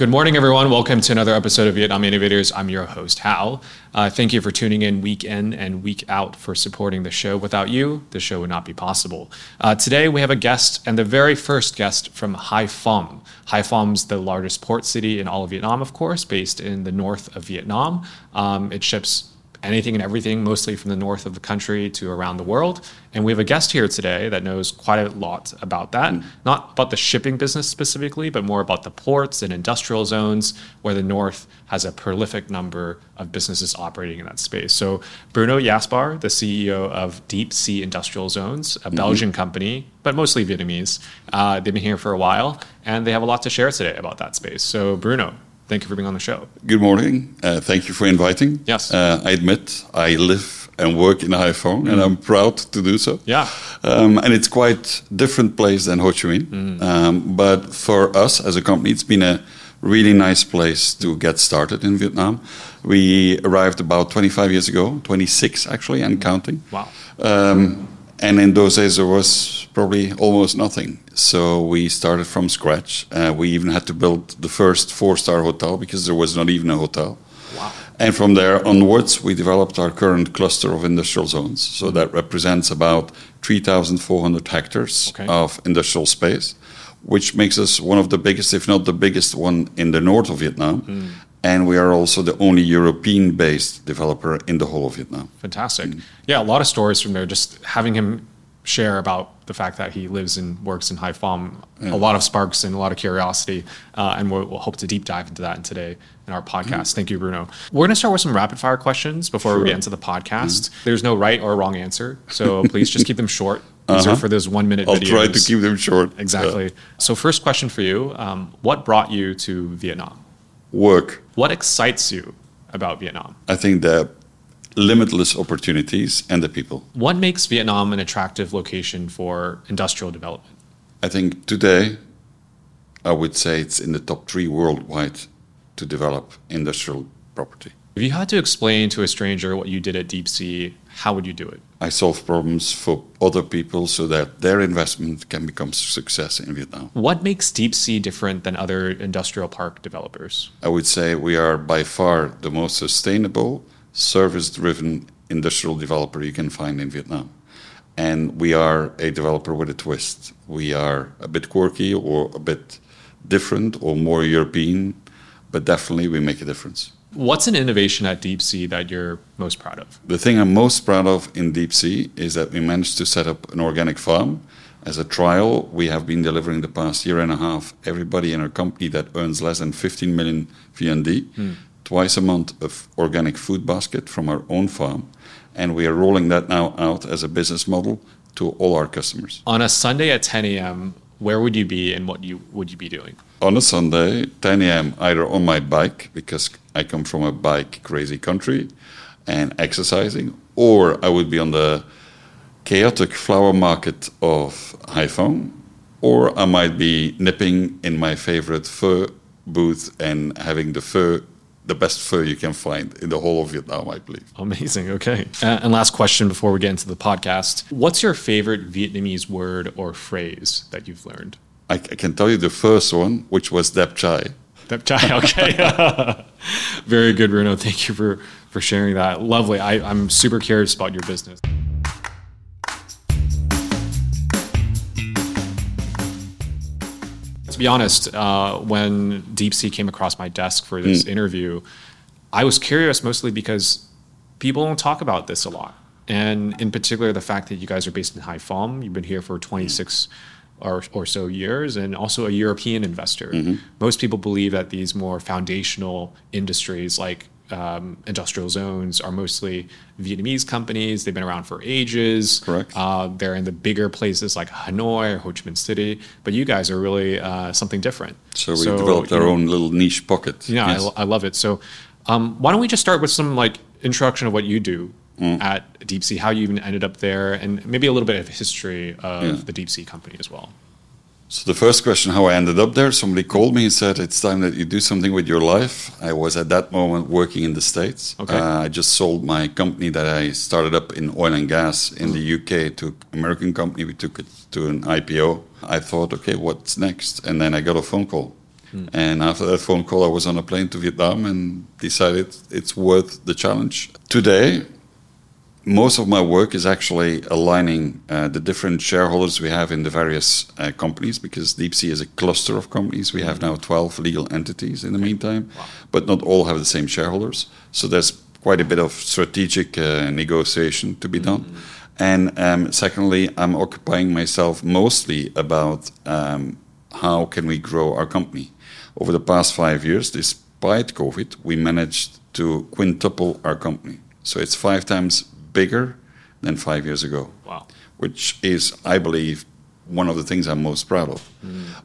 Good morning, everyone. Welcome to another episode of Vietnam Innovators. I'm your host, Hal. Uh, thank you for tuning in week in and week out for supporting the show. Without you, the show would not be possible. Uh, today, we have a guest, and the very first guest from Hai Phong. Hai the largest port city in all of Vietnam, of course, based in the north of Vietnam. Um, it ships anything and everything, mostly from the north of the country to around the world. And we have a guest here today that knows quite a lot about that. Mm. Not about the shipping business specifically, but more about the ports and industrial zones where the north has a prolific number of businesses operating in that space. So, Bruno Jaspaert, the CEO of DEEP C Industrial Zones, a mm-hmm. Belgian company, but mostly Vietnamese, uh, they've been here for a while and they have a lot to share today about that space. So, Bruno, Thank you for being on the show. Good morning. Uh, thank you for inviting. Yes. Uh, I admit I live and work in Hai mm. and I'm proud to do so. Yeah. Um, and it's quite different place than Ho Chi Minh. Mm. Um, but for us as a company, it's been a really nice place to get started in Vietnam. We arrived about 25 years ago, 26 actually, and counting. Wow. Um, and in those days, there was probably almost nothing. So we started from scratch. Uh, we even had to build the first four-star hotel because there was not even a hotel. Wow. And from there onwards, we developed our current cluster of industrial zones. So mm-hmm. that represents about 3,400 hectares okay. of industrial space, which makes us one of the biggest, if not the biggest one in the north of Vietnam. Mm and we are also the only European based developer in the whole of Vietnam. Fantastic. Mm. Yeah, a lot of stories from there, just having him share about the fact that he lives and works in Hai yeah. a lot of sparks and a lot of curiosity. Uh, and we'll, we'll, hope to deep dive into that in today in our podcast. Mm. Thank you, Bruno. We're going to start with some rapid fire questions before sure. we get into the podcast. Mm. There's no right or wrong answer, so please just keep them short. These uh-huh. are for those one minute I'll videos. try to keep them short. Exactly. Yeah. So, first question for you um, What brought you to Vietnam? Work. What excites you about Vietnam? I think the limitless opportunities and the people. What makes Vietnam an attractive location for industrial development? I think today, I would say it's in the top three worldwide to develop industrial property. If you had to explain to a stranger what you did at DEEP C, how would you do it? I solve problems for other people so that their investment can become success in Vietnam. What makes DEEP C different than other industrial park developers? I would say we are by far the most sustainable, service driven industrial developer you can find in Vietnam. And we are a developer with a twist. We are a bit quirky or a bit different or more European, but definitely we make a difference. What's an innovation at DEEP C that you're most proud of? The thing I'm most proud of in DEEP C is that we managed to set up an organic farm. As a trial, we have been delivering the past year and a half everybody in our company that earns less than 15 million VND hmm. twice a month of organic food basket from our own farm. And we are rolling that now out as a business model to all our customers. On a Sunday at 10 a.m., where would you be and what you would you be doing? On a Sunday, 10 a.m., either on my bike because I come from a bike crazy country and exercising, or I would be on the chaotic flower market of Hai Phong, or I might be nipping in my favorite pho booth and having the pho the best pho you can find in the whole of Vietnam, I believe. Amazing. Okay. Uh, and last question before we get into the podcast What's your favorite Vietnamese word or phrase that you've learned? I, I can tell you the first one, which was Dap Chai. Dap Chai, okay. Very good, Bruno. Thank you for, for sharing that. Lovely. I, I'm super curious about your business. to be honest, uh, when DEEP C came across my desk for this mm. interview, I was curious mostly because people don't talk about this a lot. And in particular, the fact that you guys are based in Hai Phong, you've been here for 26 or, or so years, and also a European investor. Mm-hmm. Most people believe that these more foundational industries like um, industrial zones are mostly Vietnamese companies. They've been around for ages. Correct. Uh, they're in the bigger places like Hanoi or Ho Chi Minh City. But you guys are really uh, something different. So we so, developed our know, own little niche pocket. Yeah, yes. I, I, love it. So um, why don't we just start with some like introduction of what you do mm. at DEEP C, how you even ended up there, and maybe a little bit of history of yeah. the DEEP C company as well. So the first question, how I ended up there, somebody called me and said, "It's time that you do something with your life." I was at that moment working in the states. Okay. Uh, I just sold my company that I started up in oil and gas in the UK to American company. We took it to an IPO. I thought, okay, what's next? And then I got a phone call. And after that phone call, I was on a plane to Vietnam and decided it's worth the challenge. Today, most of my work is actually aligning uh, the different shareholders we have in the various uh, companies because DEEP C is a cluster of companies. We have now 12 legal entities in the meantime, but not all have the same shareholders. So there's quite a bit of strategic uh, negotiation to be done. And um, secondly, I'm occupying myself mostly about um, how can we grow our company. Over the past five years, despite COVID, we managed to quintuple our company. So it's five times bigger than five years ago. Wow. Which is, I believe, one of the things I'm most proud of.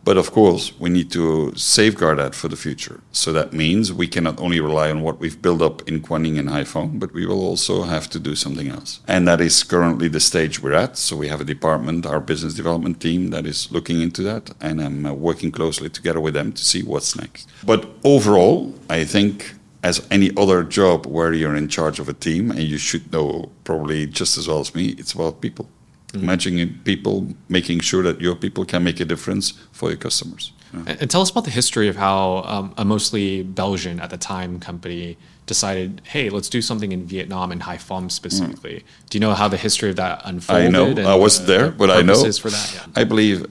But of course, we need to safeguard that for the future. So that means we cannot only rely on what we've built up in Quang Ninh and Haiphong, but we will also have to do something else. And that is currently the stage we're at. So we have a department, our business development team, that is looking into that. And I'm uh, working closely together with them to see what's next. But overall, I think as any other job where you're in charge of a team, and you should know probably just as well as me, it's about people. Managing people, making sure that your people can make a difference for your customers. Yeah. And, tell us about the history of how um, a mostly Belgian at the time company decided, hey, let's do something in Vietnam and Haiphong specifically. Do you know how the history of that unfolded? I know. I wasn't uh, there, but I know. for that. Yeah. I believe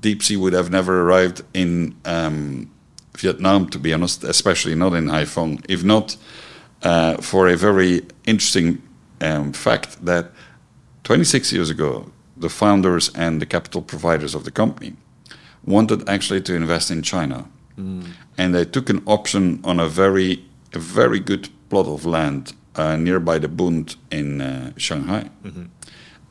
DEEP C would have never arrived in um, Vietnam, to be honest, especially not in Haiphong, if not uh, for a very interesting um, fact that 26 years ago, the founders and the capital providers of the company wanted actually to invest in China. And they took an option on a very, a very good plot of land uh, nearby the Bund in uh, Shanghai.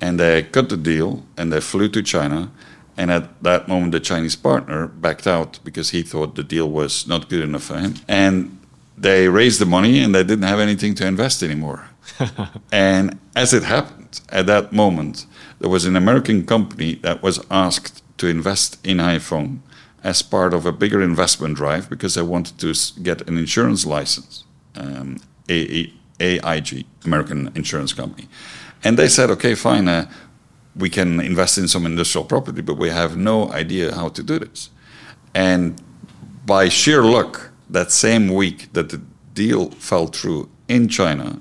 And they cut the deal and they flew to China. And at that moment, the Chinese partner backed out because he thought the deal was not good enough for him. And they raised the money and they didn't have anything to invest anymore. and as it happened, at that moment, there was an American company that was asked to invest in Haiphong as part of a bigger investment drive because they wanted to get an insurance license, um, AIG, American insurance company. And they said, okay, fine, uh, we can invest in some industrial property, but we have no idea how to do this. And by sheer luck, that same week that the deal fell through in China,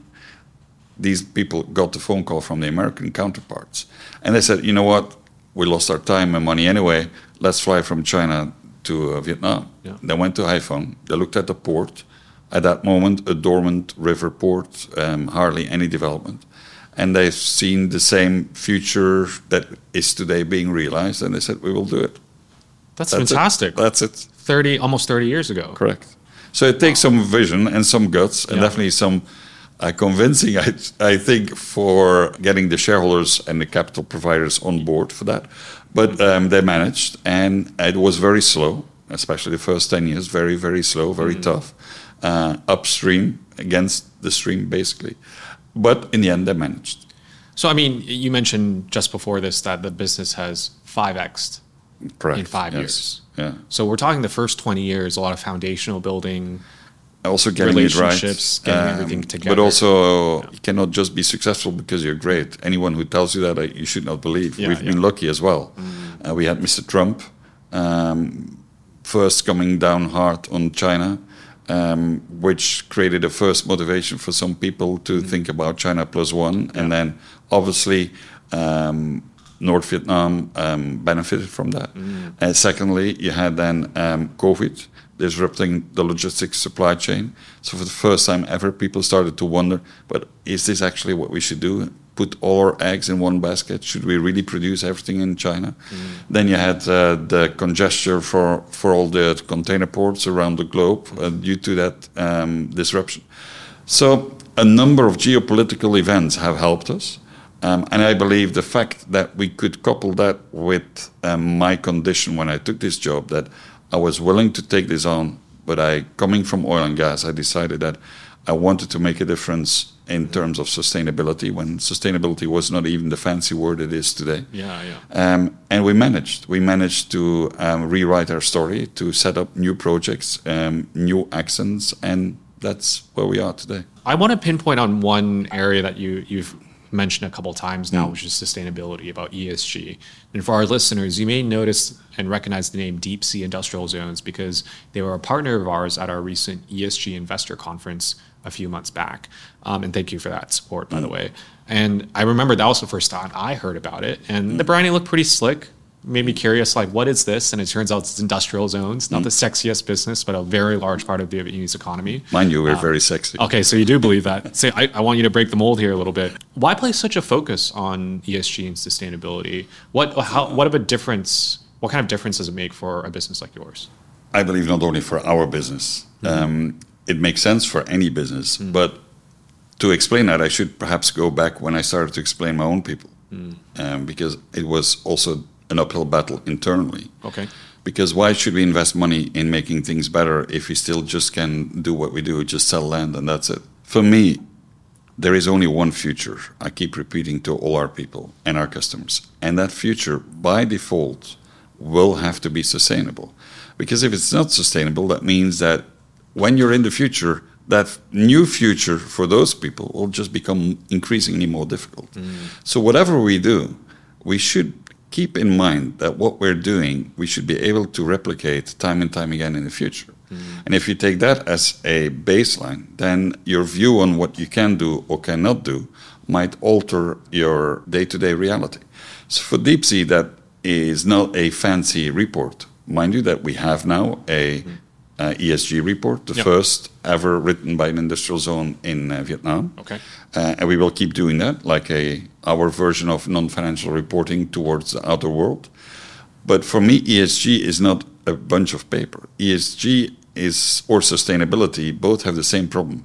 these people got the phone call from the American counterparts. And they said, you know what? We lost our time and money anyway. Let's fly from China to uh, Vietnam. Yeah. They went to Haiphong. They looked at the port. At that moment, a dormant river port, um, hardly any development. And they've seen the same future that is today being realized. And they said, we will do it. That's, That's it. fantastic. That's it. 30, almost 30 years ago. Correct. So it takes some vision and some guts, and Yeah. definitely some uh, convincing. I, I think for getting the shareholders and the capital providers on board for that, but um, they managed, and it was very slow, especially the first ten years. Very very slow, very tough, uh, upstream against the stream basically, but in the end they managed. So, I mean, you mentioned just before this that the business has 5x in five yes. years. Yeah. So, we're talking the first 20 years, a lot of foundational building. also getting it right, Um, Relationships, getting everything together. But also, you cannot just be successful because you're great. Anyone who tells you that, uh, you should not believe. Yeah, We've yeah. been lucky as well. Uh, we had Mr. Trump um, first coming down hard on China, um, which created a first motivation for some people to think about China plus one, and then obviously. Um, North Vietnam um, benefited from that. And secondly, you had then um, COVID disrupting the logistics supply chain. So for the first time ever, people started to wonder, but is this actually what we should do? Put all our eggs in one basket? Should we really produce everything in China? Then you had uh, the congestion for, for all the container ports around the globe uh, due to that um, disruption. So a number of geopolitical events have helped us. Um, and I believe the fact that we could couple that with um, my condition when I took this job, that I was willing to take this on, but I, coming from oil and gas, I decided that I wanted to make a difference in terms of sustainability when sustainability was not even the fancy word it is today. Yeah, yeah. Um, and we managed. We managed to um, rewrite our story, to set up new projects, um, new accents, and that's where we are today. I want to pinpoint on one area that you, you've mentioned a couple times now, which is sustainability about ESG. And for our listeners, you may notice and recognize the name DEEP C Industrial Zones because they were a partner of ours at our recent ESG investor conference a few months back. Um, and thank you for that support, by the way. And I remember that was the first time I heard about it. And the branding looked pretty slick. Made me curious like what is this? And it turns out it's industrial zones not the sexiest business but a very large part of the Vietnamese economy. Mind you, we're very sexy. okay so you do believe that. So I, I want you to break the mold here a little bit. Why place such a focus on esg and sustainability? What how what of a difference what kind of difference does it make for a business like yours? I believe not only for our business, um, it makes sense for any business. But to explain that, I should perhaps go back when I started to explain my own people, um, because it was also an uphill battle internally. okay Because why should we invest money in making things better if we still just can do what we do, just sell land and that's it? For me, there is only one future. I keep repeating to all our people and our customers. And that future, by default, will have to be sustainable. Because if it's not sustainable, that means that when you're in the future, that new future for those people will just become increasingly more difficult. Mm. So, whatever we do, we should keep in mind that what we're doing, we should be able to replicate time and time again in the future. Mm. And if you take that as a baseline, then your view on what you can do or cannot do might alter your day to day reality. So for DEEP C, that is not a fancy report. Mind you, that we have now a mm. Uh, ESG report, the Yep. first ever written by an industrial zone in uh, Vietnam. okay Uh, and we will keep doing that, like a our version of non-financial reporting towards the outer world. But for me, ESG is not a bunch of paper. ESG is or sustainability both have the same problem.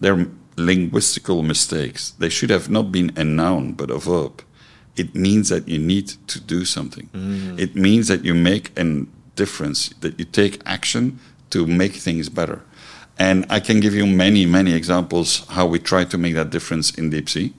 They're linguistical mistakes. They should have not been a noun but a verb. It means that you need to do something. It means that you make a difference, that you take action to make things better. And I can give you many, many examples how we try to make that difference in DEEP C.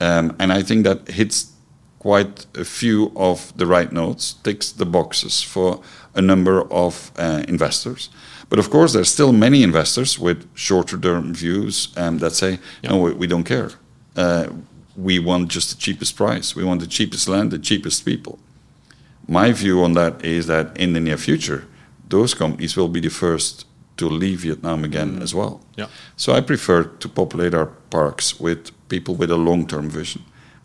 Um, and I think that hits quite a few of the right notes, ticks the boxes for a number of uh, investors. But of course, there's still many investors with shorter term views um, that say, no, we, we don't care. Uh, we want just the cheapest price. We want the cheapest land, the cheapest people. My view on that is that in the near future, those companies will be the first to leave Vietnam again as well. Yeah. So I prefer to populate our parks with people with a long term vision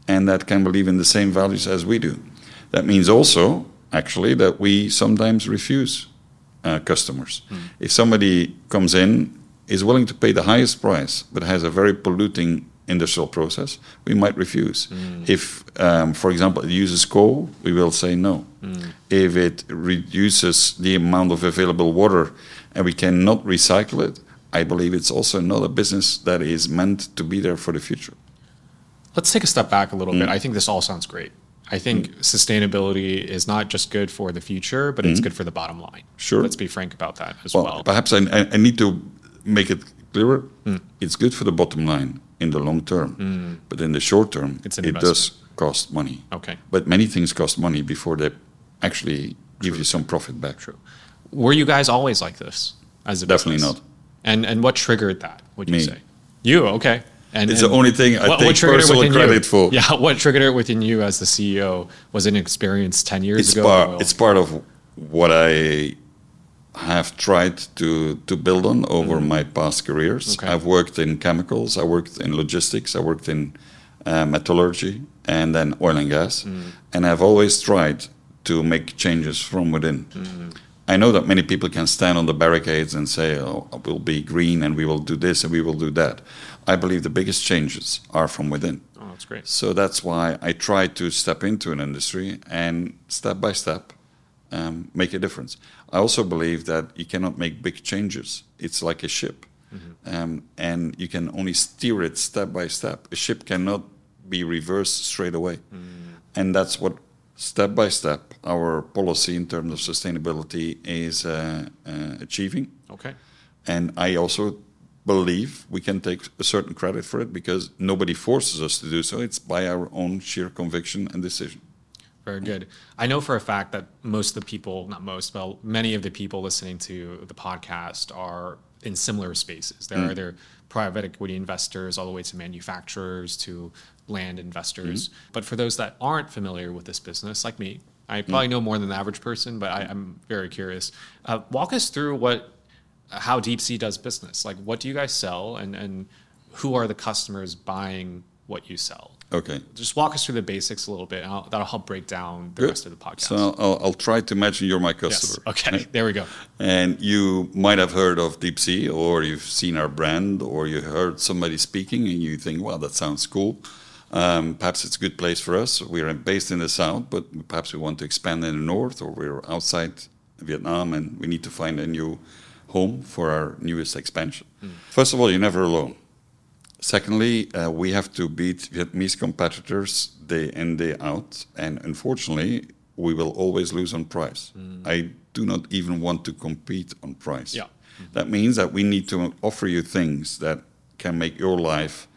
and that can believe in the same values as we do. That means also, actually, that we sometimes refuse uh, customers. If somebody comes in, is willing to pay the highest price, but has a very polluting industrial process, we might refuse. If, um, for example, it uses coal, we will say no. If it reduces the amount of available water and we cannot recycle it, I believe it's also not a business that is meant to be there for the future. let's take a step back a little Mm. bit. I think this all sounds great. I think sustainability is not just good for the future, but it's good for the bottom line. Mm. Sure. Let's be frank about that as Well, well. perhaps I, I, I need to make it clearer. It's good for the bottom line in the long term, hmm. but in the short term, it does cost money. Okay. But many things cost money before they actually give you some profit back. True. Were you guys always like this as a Definitely business? not. And and what triggered that? Would you Me. say? You okay? And It's and the only thing I take triggered it personal credit you? for. Yeah, what triggered it within you as the CEO? Was an experience ten years It's ago? part. It's part of what I have tried to to build on over my past careers. Okay. I've worked in chemicals. I worked in logistics. I worked in uh, metallurgy and then oil and gas. Mm. And I've always tried to make changes from within. I know that many people can stand on the barricades and say, "Oh, we'll be green and we will do this and we will do that." I believe the biggest changes are from within. oh, that's great. So that's why I try to step into an industry and step by step um, make a difference. I also believe that you cannot make big changes. It's like a ship, um, and you can only steer it step by step. A ship cannot be reversed straight away, and that's what step by step our policy in terms of sustainability is uh, uh, achieving. Okay. And I also believe we can take a certain credit for it because nobody forces us to do so. It's by our own sheer conviction and decision. Very good. I know for a fact that most of the people, not most, but many of the people listening to the podcast are in similar spaces. There are mm. either private equity investors all the way to manufacturers to land investors. Mm-hmm. But for those that aren't familiar with this business, like me, I mm. probably know more than the average person, but I, I'm very curious. Uh, walk us through what how DEEP C does business. Like, what do you guys sell, and and who are the customers buying what you sell? Okay. Just walk us through the basics a little bit, and I'll, that'll help break down the Good. rest of the podcast. So I'll, I'll try to imagine you're my yes. customer. Okay. There we go. And you might have heard of DEEP C, or you've seen our brand, or you heard somebody speaking, and you think, "Wow, that sounds cool. Um, perhaps it's a good place for us. We're based in the south, but perhaps we want to expand in the north, or we're outside Vietnam, and we need to find a new home for our newest expansion." First of all, you're never alone. Secondly, uh, we have to beat Vietnamese competitors day in, day out, and unfortunately, we will always lose on price. I do not even want to compete on price. Yeah. That means that we need to offer you things that can make your life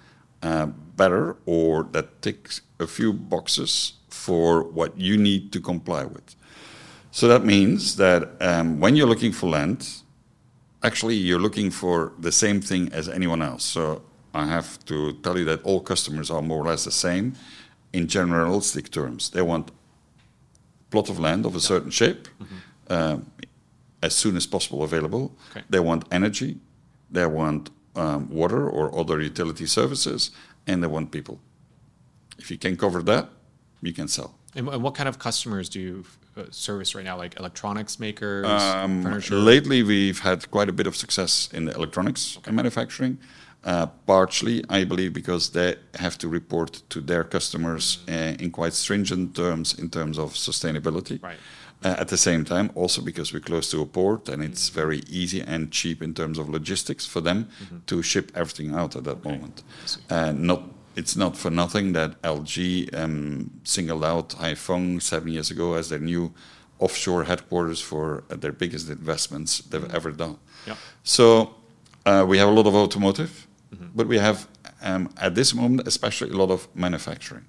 uh, better or that ticks a few boxes for what you need to comply with. So that means that um, when you're looking for land, actually you're looking for the same thing as anyone else. So I have to tell you that all customers are more or less the same in generalistic terms. They want plot of land of a certain shape, um, as soon as possible available. Okay. They want energy, they want um, water or other utility services, and they want people. If you can cover that, you can sell. And, and what kind of customers do you uh, service right now? Like electronics makers, Um, furniture. Lately, we've had quite a bit of success in the electronics manufacturing. Uh, partially, I believe, because they have to report to their customers uh, in quite stringent terms in terms of sustainability. Right. Uh, at the same time, also because we're close to a port and it's very easy and cheap in terms of logistics for them to ship everything out at that moment. Uh, not it's not for nothing that LG um, singled out Haiphong seven years ago as their new offshore headquarters for uh, their biggest investments they've ever done. Yeah. So uh, we have a lot of automotive, but we have um, at this moment especially a lot of manufacturing,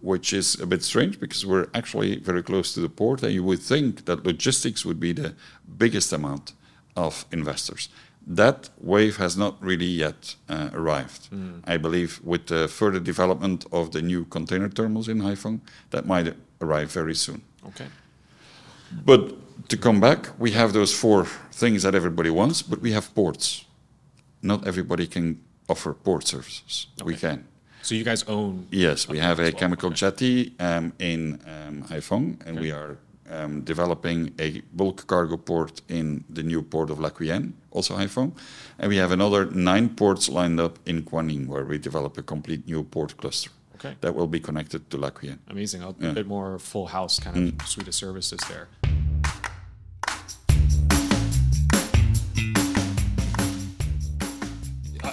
which is a bit strange because we're actually very close to the port, and you would think that logistics would be the biggest amount of investors. That wave has not really yet uh, arrived. I believe with the further development of the new container terminals in Haiphong, that might arrive very soon. Okay. But to come back, we have those four things that everybody wants, but we have ports. Not everybody can offer port services. We can. So you guys own. Yes, we have a well. chemical Okay. jetty um, in um, Haiphong, and we are um, developing a bulk cargo port in the new port of Lach Huyen, also Haiphong. And we have another nine ports lined up in Quang Ninh, where we develop a complete new port cluster Okay. that will be connected to Lach Huyen. Amazing. A Yeah. Mm. bit more full house kind of suite of services there.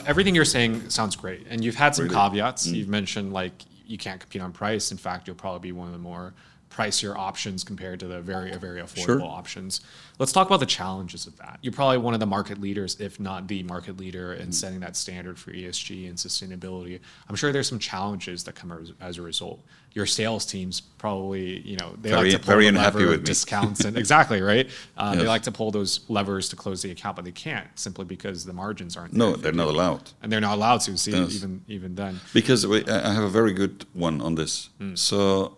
Everything you're saying sounds great, and you've had some Really? Mm. caveats. You've mentioned like you can't compete on price. In fact, you'll probably be one of the more pricier options compared to the very very affordable Sure. options. Let's talk about the challenges of that. You're probably one of the market leaders, if not the market leader, Mm. in setting that standard for ESG and sustainability. I'm sure there's some challenges that come as, as a result. Your sales teams probably, you know, they Very- like to pull very unhappy lever with discounts and exactly right. Uh, They like to pull those levers to close the account, but they can't simply because the margins aren't. No, they're not allowed. and they're not allowed to. See, Yes. even even then. Because we, I I have a very good one on this. Hmm. So,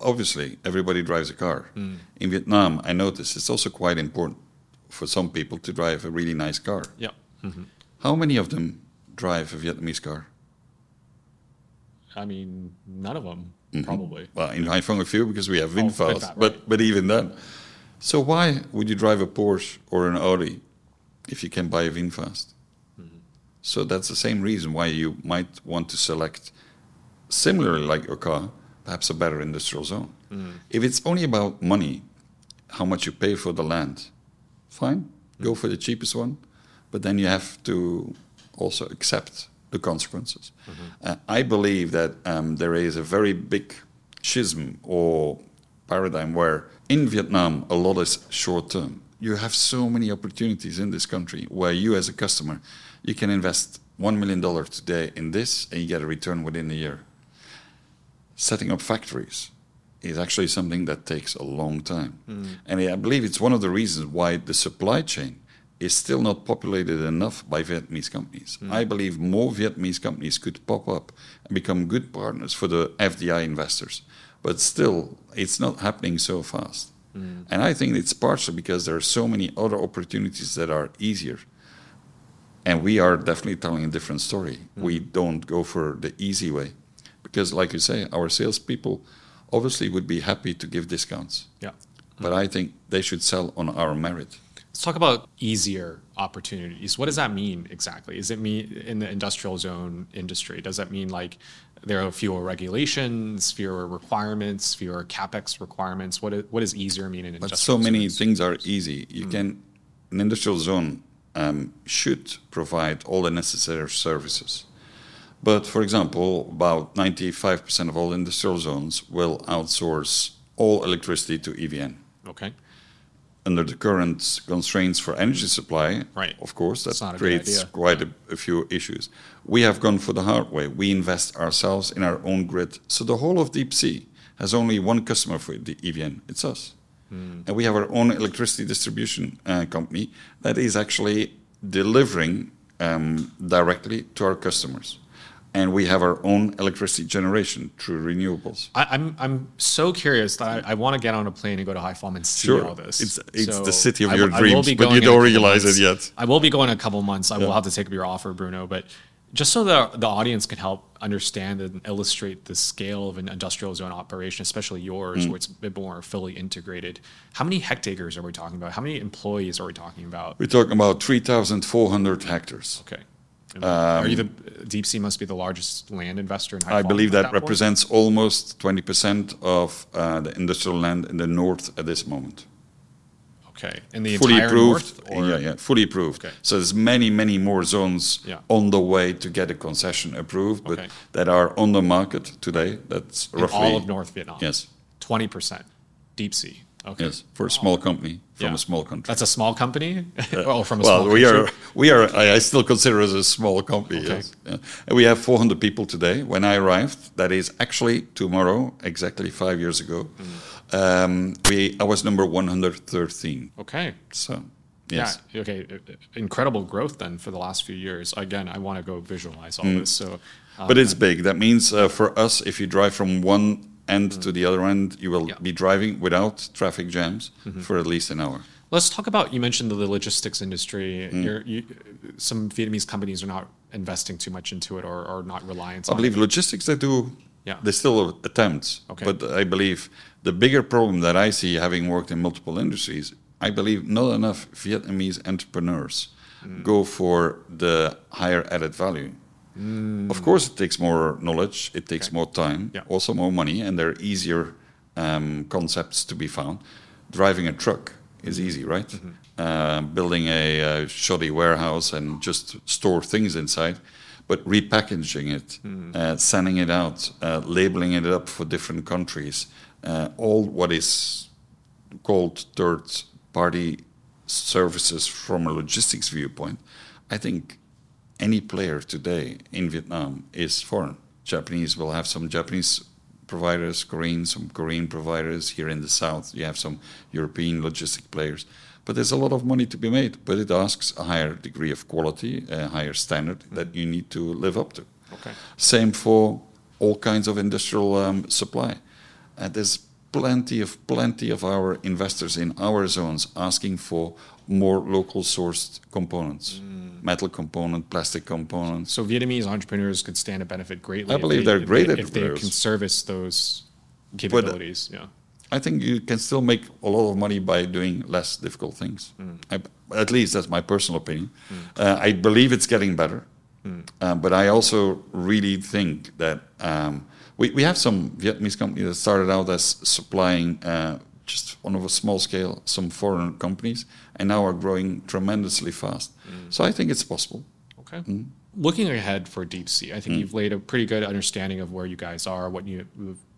obviously, everybody drives a car. Hmm. In Vietnam, I notice it's also quite important for some people to drive a really nice car. Yep. How many of them drive a Vietnamese car? I mean, none of them Mm-hmm. probably. Well, in Haiphong a few because we have VinFast, VinFast, right. but but even then. So why would you drive a Porsche or an Audi if you can buy a VinFast? Mm-hmm. So that's the same reason why you might want to select, similarly like your car, perhaps a better industrial zone. Mm. If it's only about money, how much you pay for the land, fine, Mm. go for the cheapest one, but then you have to also accept the consequences. Mm-hmm. Uh, I believe that um, there is a very big schism or paradigm where in Vietnam a lot is short term. You have so many opportunities in this country where you as a customer you can invest one million dollars today in this and you get a return within a year. Setting up factories is actually something that takes a long time. Hmm. And I believe it's one of the reasons why the supply chain is still not populated enough by Vietnamese companies. Hmm. I believe more Vietnamese companies could pop up and become good partners for the FDI investors. But still, it's not happening so fast. Hmm. And I think it's partially because there are so many other opportunities that are easier. And we are definitely telling a different story. We don't go for the easy way. Because, like you say, our salespeople obviously would be happy to give discounts. Yeah. But I think they should sell on our merit. Let's talk about easier opportunities. What does that mean exactly? Is it mean in the industrial zone industry? Does that mean like there are fewer regulations, fewer requirements, fewer capex requirements? What is, what does easier mean in industrial? But so many zones? things are easy. You can, an industrial zone um, should provide all the necessary services. But for example, about 95% of all industrial zones will outsource all electricity to EVN. Okay. Under the current constraints for energy supply, Right. of course, that creates quite a, a few issues. We have gone for the hard way. We invest ourselves in our own grid. So the whole of DEEP C has only one customer for the EVN. It's us. Hmm. And we have our own electricity distribution uh, company that is actually delivering um, directly to our customers. And we have our own electricity generation through renewables. I, I'm I'm so curious that I, I want to get on a plane and go to High Haiphong and see Sure. all this. It's- it's So the city of your will- dreams, but you don't realize it yet. I will be going in a couple months. I will have to take up your offer, Bruno. But just so the the audience can help understand and illustrate the scale of an industrial zone operation, especially yours, Mm. where it's a bit more fully integrated. How many hectares are we talking about? How many employees are we talking about? We're talking about 3,400 hectares. Okay. And are you the DEEP C must be the largest land investor in Haiphong? Um, I believe at that point? represents almost 20% of uh, the industrial land in the north at this moment. Okay, in the fully entire approved. north, or yeah, yeah, fully approved. Okay. So there's many, many more zones Yeah. on the way to get a concession approved, but Okay. that are on the market today. That's in roughly all of North Vietnam. Yes, twenty percent DEEP C. Okay, yes, for a small company from Yeah. a small country. that's a small company. well, from a well, small we country. are, we are. I, I still consider us a small company. Okay. Yes. Yeah. We have 400 people today. When I arrived, that is actually tomorrow, exactly five years ago. Mm. Um, we, I was number 113. Okay. So, yes. Yeah. Okay. uh, Incredible growth then for the last few years. Again, I want to go visualize Mm. all this. So, uh, But it's big. That means uh, for us, if you drive from one end to the other end, you will. Yeah. Mm-hmm. be driving without traffic jams for at least an hour. let's talk about. You mentioned the logistics industry. Mm. You're, you, some Vietnamese companies are not investing too much into it, or, or not reliant I believe it. logistics they do. Yeah. They still attempt. Okay. But I believe the bigger problem that I see, having worked in multiple industries, I believe not enough Vietnamese entrepreneurs Mm. go for the higher added value. Of course, it takes more knowledge, it takes Okay. more time, Yeah. also more money, and there are easier um, concepts to be found. Driving a truck is Mm-hmm. easy, right? Uh, building a, uh shoddy warehouse and just store things inside, but repackaging it, Mm-hmm. uh, sending it out, uh, labeling it up for different countries, uh, all what is called third party services from a logistics viewpoint, I think any player today in Vietnam is foreign. Japanese will have some Japanese providers, Korean, some Korean providers. Here in the south, you have some European logistic players. But there's a lot of money to be made, but it asks a higher degree of quality, a higher standard that you need to live up to. Okay. Same for all kinds of industrial um, supply. Uh, there's plenty of plenty of our investors in our zones asking for more local sourced components, metal component, plastic components. So Vietnamese entrepreneurs could stand to benefit greatly. I believe they- they're great they, if they can service those capabilities. yeah. I think you can still make a lot of money by doing less difficult things. I, at least that's my personal opinion. Uh, I believe it's getting better, Uh, but I also really think that um, we, we have some Vietnamese companies that started out as supplying uh, just on a small scale some foreign companies, and now are growing tremendously fast. So I think it's possible. Okay. Looking ahead for DEEP C, I Mm. think you've laid a pretty good understanding of where you guys are, what you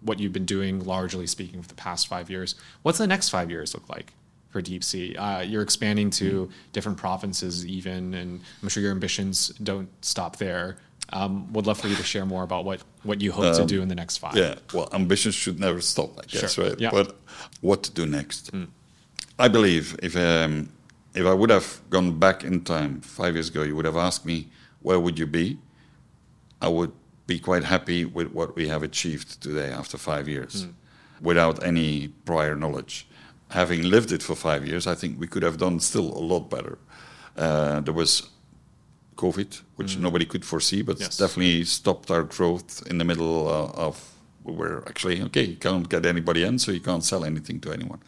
what you've been doing, largely speaking, for the past five years. What's the next five years look like for DEEP C? Uh, you're expanding to Mm. different provinces, even, and I'm sure your ambitions don't stop there. Um, would love for you to share more about what what you hope to do in the next five. Um, Yeah, well, ambitions should never stop, I guess, Sure, right? yeah. But what to do next? I believe if um, if I would have gone back in time five years ago, you would have asked me, where would you be? I would be quite happy with what we have achieved today after five years without any prior knowledge. Having lived it for five years, I think we could have done still a lot better. Uh, there was COVID, which nobody could foresee, but Yes. definitely stopped our growth in the middle uh, of we were actually okay. You can't get anybody in, so you can't sell anything to anyone.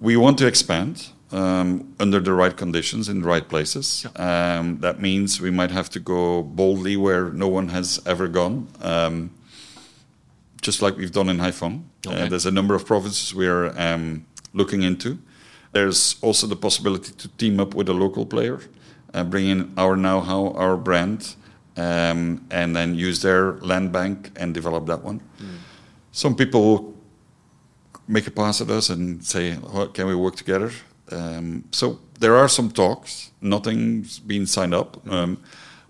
We want to expand um, under the right conditions in the right places. Um, that means we might have to go boldly where no one has ever gone. Um, just like we've done in Haiphong. Okay. Uh, there's a number of provinces we're um, looking into. There's also the possibility to team up with a local player, uh, bring in our know-how, our brand, um, and then use their land bank and develop that one. Some people make a pass at us and say, oh, "Can we work together?" Um, so there are some talks. Nothing's been signed up, um,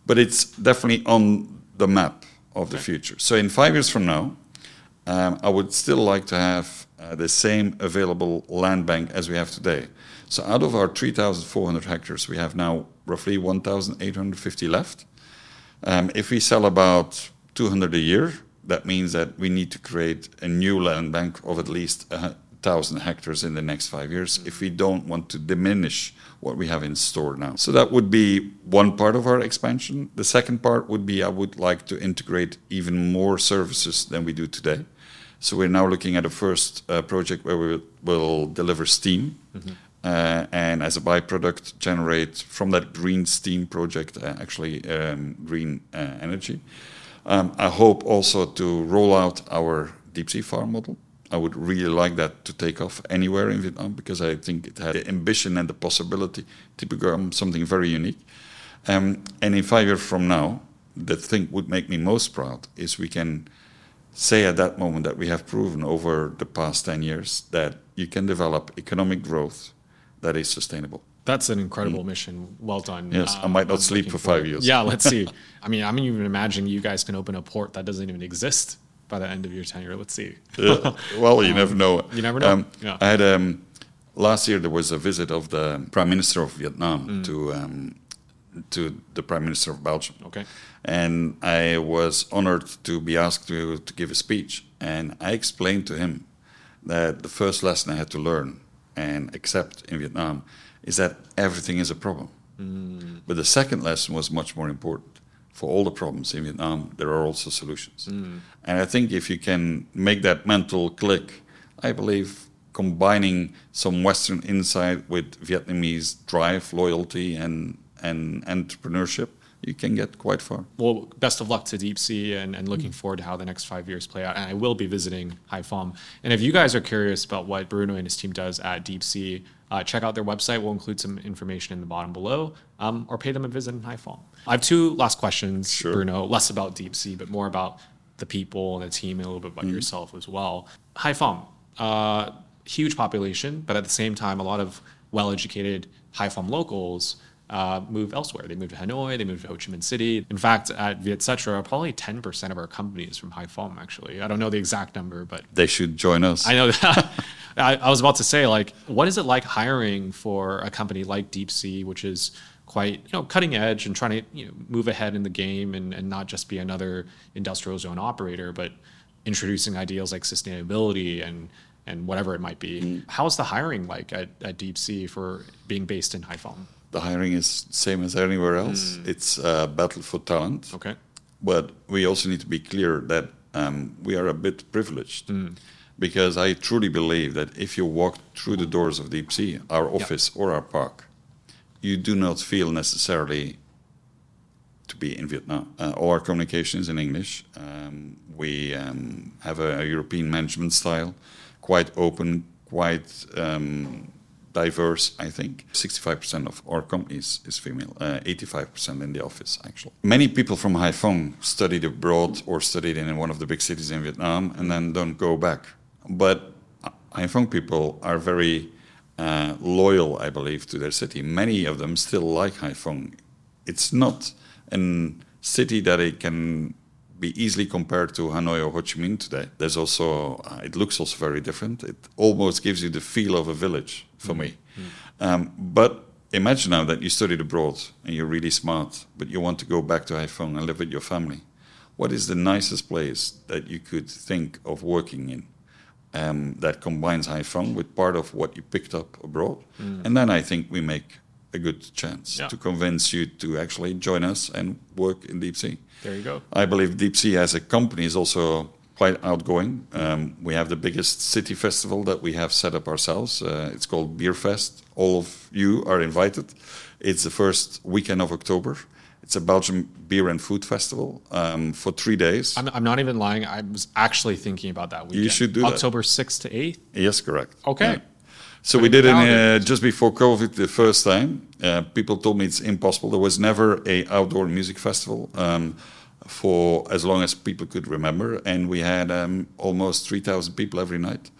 but it's definitely on the map of the future. So in five years from now, um, I would still like to have uh, the same available land bank as we have today. So out of our 3,400 hectares, we have now roughly 1,850 left. Um, if we sell about 200 a year, that means that we need to create a new land bank of at least thousand hectares in the next five years if we don't want to diminish what we have in store now. So that would be one part of our expansion. The second part would be I would like to integrate even more services than we do today. So we're now looking at a first uh, project where we will deliver steam. Uh, and as a byproduct, generate from that green steam project uh, actually um, green uh, energy. Um, I hope also to roll out our DEEP C farm model. I would really like that to take off anywhere in Vietnam because I think it has the ambition and the possibility to become something very unique. Um, and in five years from now, the thing would make me most proud is we can say at that moment that we have proven over the past 10 years that you can develop economic growth that is sustainable. That's an incredible mission. Well done. Mm. Yes, I Um, might not I'm sleep for five forward- years. Yeah, let's see. I mean, I'm even imagining you guys can open a port that doesn't even exist by the end of your tenure. Let's see. Uh, well, you never know. you never know. Um, Yeah. I had um, last year there was a visit of the Prime Minister of Vietnam to um, to the Prime Minister of Belgium. Okay. And I was honored to be asked to, to give a speech. And I explained to him that the first lesson I had to learn and accept in Vietnam is that everything is a problem. Mm. But the second lesson was much more important. For all the problems in Vietnam, there are also solutions. Mm. And I think if you can make that mental click, I believe combining some Western insight with Vietnamese drive, loyalty, and, and entrepreneurship, you can get quite far. Well, best of luck to DEEP C and, and looking forward to how the next five years play out. And I will be visiting Haiphong. And if you guys are curious about what Bruno and his team does at DEEP C, uh, check out their website. We'll include some information in the bottom below um, or pay them a visit in Haiphong. I have two last questions, Sure. Bruno, less about DEEP C, but more about the people and the team and a little bit about yourself as well. Haiphong, uh, huge population, but at the same time, a lot of well educated Haiphong locals uh, move elsewhere. They move to Hanoi, they move to Ho Chi Minh City. In fact, at Vietcetera, probably 10% of our company is from Haiphong, actually. I don't know the exact number, but They should join us. I know that. I, I was about to say, like, what is it like hiring for a company like DEEP C, which is quite, you know, cutting edge and trying to, you know, move ahead in the game and, and not just be another industrial zone operator, but introducing ideals like sustainability and and whatever it might be. How's the hiring like at, at DEEP C for being based in Haiphong? the hiring is same as anywhere else. It's a battle for talent. Okay. But we also need to be clear that um, we are a bit privileged because I truly believe that if you walk through the doors of DEEP C, our office or our park, you do not feel necessarily to be in Vietnam. Uh, all our communication is in English. Um, we um, have a, a European management style, quite open, quite um, diverse, I think. 65% of our companies is female, uh, 85% in the office, actually. Many people from Haiphong studied abroad or studied in one of the big cities in Vietnam and then don't go back. But Haiphong people are very uh, loyal, I believe, to their city. Many of them still like Haiphong. It's not a city that it can be easily compared to Hanoi or Ho Chi Minh today. There's also, uh, it looks also very different. It almost gives you the feel of a village for me. Um, but imagine now that you studied abroad and you're really smart, but you want to go back to Haiphong and live with your family. What is the nicest place that you could think of working in um, that combines Haiphong with part of what you picked up abroad? And then I think we make a good chance Yeah. to convince you to actually join us and work in DEEP C. There you go. I believe DEEP C as a company is also quite outgoing. Um, we have the biggest city festival that we have set up ourselves. Uh, it's called Beer Fest. All of you are invited. It's the first weekend of October. It's a Belgian beer and food festival um, for three days. I'm, I'm not even lying. I was actually thinking about that weekend. You should do that. October 6th to 8th. Yes, correct. Okay. Yeah. So we did it uh, just before COVID the first time. Uh, people told me it's impossible. There was never a outdoor music festival um, for as long as people could remember, and we had um, almost 3,000 people every night.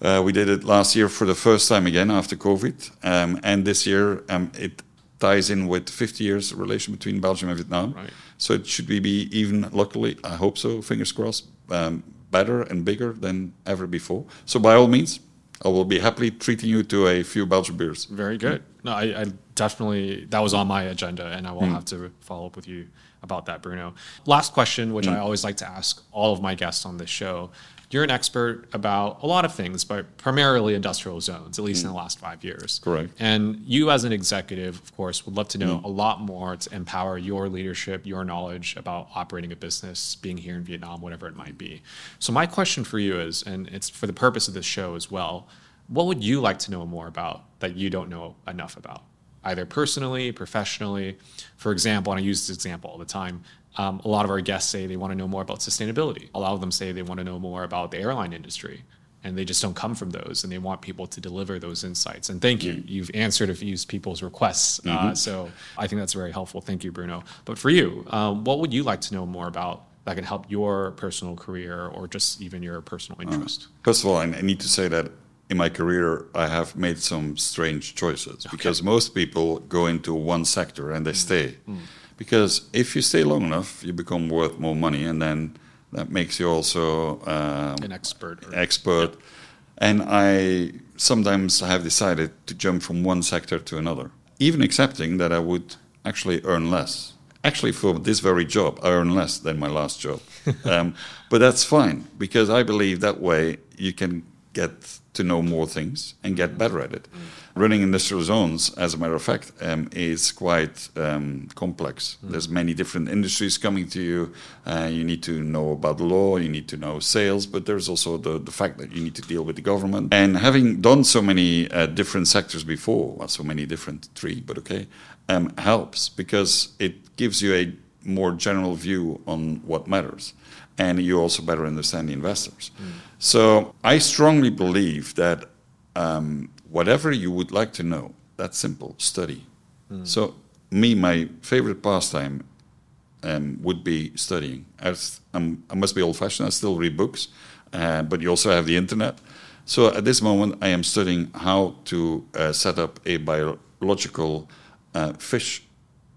Uh, we did it last year for the first time again after COVID, um, and this year um, it ties in with 50 years relation between Belgium and Vietnam. Right. So it should be be even, luckily, I hope so, fingers crossed, um, better and bigger than ever before. So by all means, I will be happily treating you to a few Belgian beers. Very good. No, I, I definitely that was on my agenda, and I will Hmm. have to follow up with you about that, Bruno. Last question, which Hmm. I always like to ask all of my guests on this show. You're an expert about a lot of things, but primarily industrial zones, at least in the last five years. Hmm. Correct. Hmm. And you, as an executive, of course, would love to know a lot more to empower your leadership, your knowledge about operating a business, being here in Vietnam, whatever it might be. So, my question for you is, and it's for the purpose of this show as well, what would you like to know more about that you don't know enough about, either personally, professionally? For example, and I use this example all the time. Um, a lot of our guests say they want to know more about sustainability. A lot of them say they want to know more about the airline industry and they just don't come from those and they want people to deliver those insights and thank you you've answered a few people's requests uh, so i think that's very helpful thank you bruno but for you um, what would you like to know more about that can help your personal career or just even your personal interest First of all, I need to say that in my career, I have made some strange choices because most people go into one sector and they stay. Because if you stay long enough, you become worth more money, and then that makes you also um, an expert or, expert. And I sometimes have decided to jump from one sector to another, even accepting that I would actually earn less. Actually, for this very job, I earn less than my last job. um, but that's fine because I believe that way you can get to know more things and get better at it. Running industrial zones, as a matter of fact, um, is quite um, complex. There's many different industries coming to you. Uh, you need to know about the law, you need to know sales, but there's also the, the fact that you need to deal with the government. And having done so many uh, different sectors before, well, so many different, three, but okay, um, helps because it gives you a more general view on what matters. And you also better understand the investors. So I strongly believe that um, whatever you would like to know, that's simple, study. So me, my favorite pastime um, would be studying. As I'm, I must be old-fashioned. I still read books, uh, but you also have the internet. So at this moment, I am studying how to uh, set up a biological uh, fish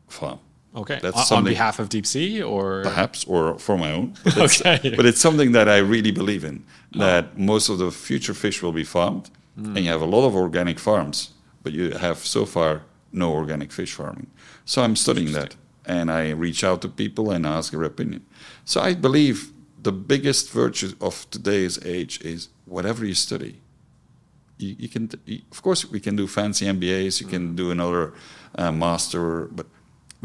farm. Okay That's on, on behalf of DEEP C or perhaps, or for my own. But it's, Okay. but it's something that I really believe in. That most of the future fish will be farmed, and you have a lot of organic farms, but you have so far no organic fish farming. So I'm studying that, and I reach out to people and ask their opinion. So I believe the biggest virtue of today's age is whatever you study. You, you can, you, of course, we can do fancy MBAs. You can do another uh, master, but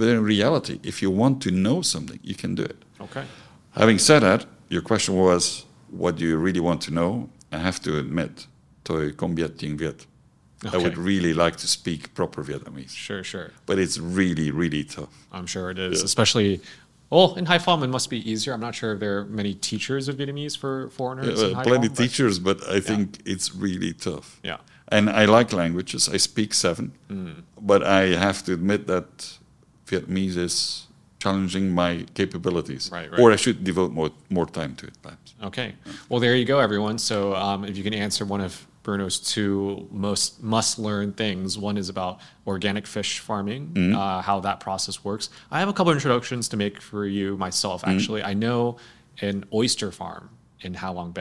but in reality, if you want to know something, you can do it. okay Having said that, your question was, what do you really want to know? I have to admit, tôi không biết tiếng Việt. I would really like to speak proper Vietnamese, sure sure but it's really, really tough. i'm sure it is Yeah. especially well in haiphong it must be easier i'm not sure if there are many teachers of vietnamese for foreigners in Haiphong, plenty but- teachers, but I think it's really tough. yeah And I like languages. I speak seven, Mm. but I have to admit that Vietnamese is challenging my capabilities, Right, right. or I should devote more more time to it, perhaps. Okay. Well, there you go, everyone. So, um, if you can answer one of Bruno's two most must-learn things, one is about organic fish farming, uh, how that process works. I have a couple introductions to make for you myself. Actually, I know an oyster farm in Ha Long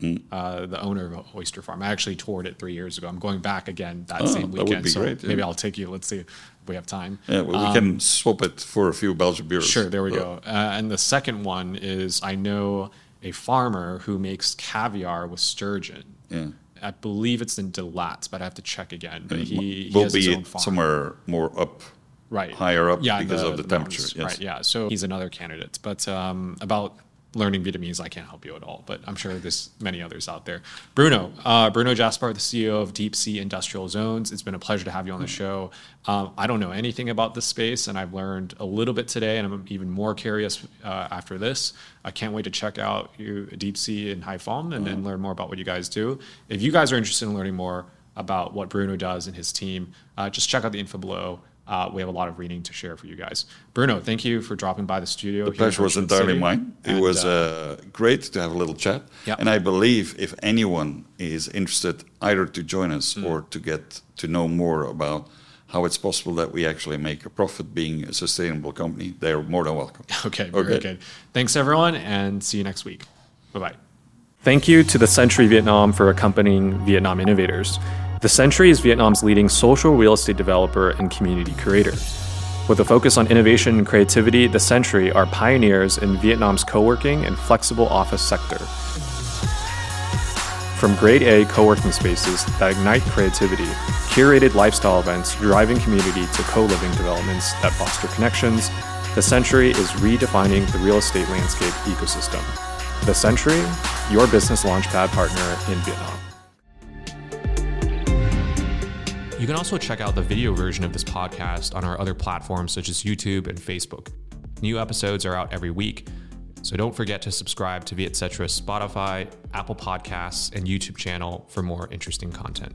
Bay. uh, the owner of Oyster Farm. I actually toured it three years ago. I'm going back again that Oh, same that would weekend. be so great, yeah. maybe I'll take you. Let's see if we have time. Yeah, well, we can swap it for a few Belgian beers. Um, Sure, there we go. Uh, and the second one is I know a farmer who makes caviar with sturgeon. Yeah. I believe it's in Dalat, but I have to check again. But he, he will be somewhere more up, right higher up yeah, because of the, temperature. Yes. Right, yeah. So he's another candidate. But um, about learning Vietnamese, I can't help you at all. But I'm sure there's many others out there. Bruno, uh, Bruno Jaspaert, the CEO of DEEP C Industrial Zones. It's been a pleasure to have you on the show. Um, I don't know anything about this space, and I've learned a little bit today, and I'm even more curious uh, after this. I can't wait to check out you, DEEP C and Haiphong and, then learn more about what you guys do. If you guys are interested in learning more about what Bruno does and his team, uh, just check out the info below. Uh, we have a lot of reading to share for you guys. Bruno, thank you for dropping by the studio. The pleasure was entirely mine. It And, was uh, uh, great to have a little chat. Yeah. And I believe if anyone is interested either to join us Mm. or to get to know more about how it's possible that we actually make a profit being a sustainable company, they're more than welcome. Okay, very Okay. good. Thanks, everyone, and see you next week. Bye bye. Thank you to the Sentry Vietnam for accompanying Vietnam Innovators. The Sentry is Vietnam's leading social real estate developer and community creator. With a focus on innovation and creativity, the Sentry are pioneers in Vietnam's co working and flexible office sector. From grade A co working spaces that ignite creativity, curated lifestyle events driving community to co living developments that foster connections, the Sentry is redefining the real estate landscape ecosystem. The Sentry, your business launchpad partner in Vietnam. You can also check out the video version of this podcast on our other platforms such as YouTube and Facebook. New episodes are out every week, so don't forget to subscribe to Vietcetera's Spotify, Apple Podcasts, and YouTube channel for more interesting content.